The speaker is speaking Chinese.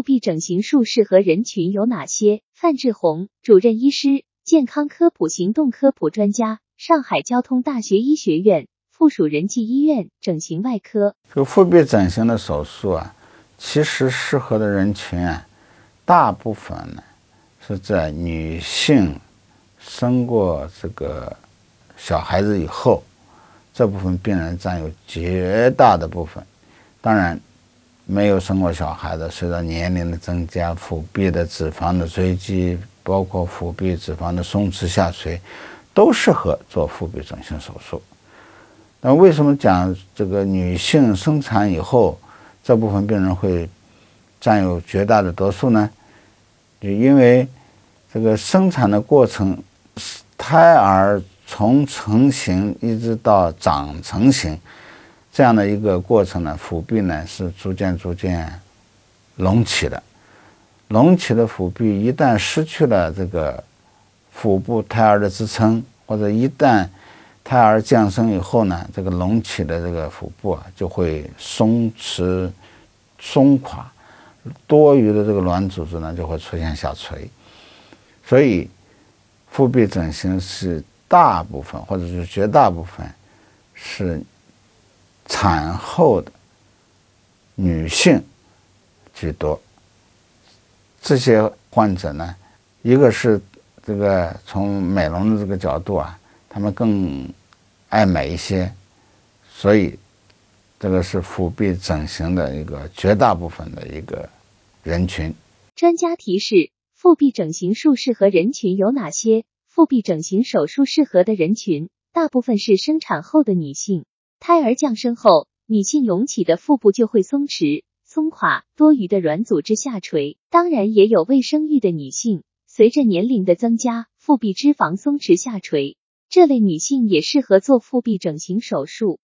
腹壁整形术适合人群有哪些？范志红，主任医师，健康科普行动科普专家，上海交通大学医学院附属仁济医院整形外科。这个腹壁整形的手术啊，其实适合的人群啊，大部分呢是在女性生过这个小孩子以后，这部分病人占有绝大的部分。当然。没有生过小孩的，随着年龄的增加，腹壁的脂肪的堆积，包括腹壁脂肪的松弛下垂，都适合做腹壁整形手术。那为什么讲这个女性生产以后，这部分病人会占有绝大的多数呢？就因为这个生产的过程，胎儿从成型一直到长成型。这样的一个过程呢，腹壁呢是逐渐逐渐隆起的，隆起的腹壁一旦失去了这个腹部胎儿的支撑，或者一旦胎儿降生以后呢，这个隆起的这个腹部啊就会松弛松垮，多余的这个软组织呢就会出现下垂，所以腹壁整形是大部分或者是绝大部分是。产后的女性居多，这些患者呢，一个是这个从美容的这个角度啊，他们更爱美一些，所以这个是腹壁整形的一个绝大部分的一个人群。专家提示：腹壁整形术适合人群有哪些？腹壁整形手术适合的人群，大部分是生产后的女性。胎儿降生后，女性隆起的腹部就会松弛、松垮，多余的软组织下垂。当然，也有未生育的女性，随着年龄的增加，腹壁脂肪松弛下垂，这类女性也适合做腹壁整形手术。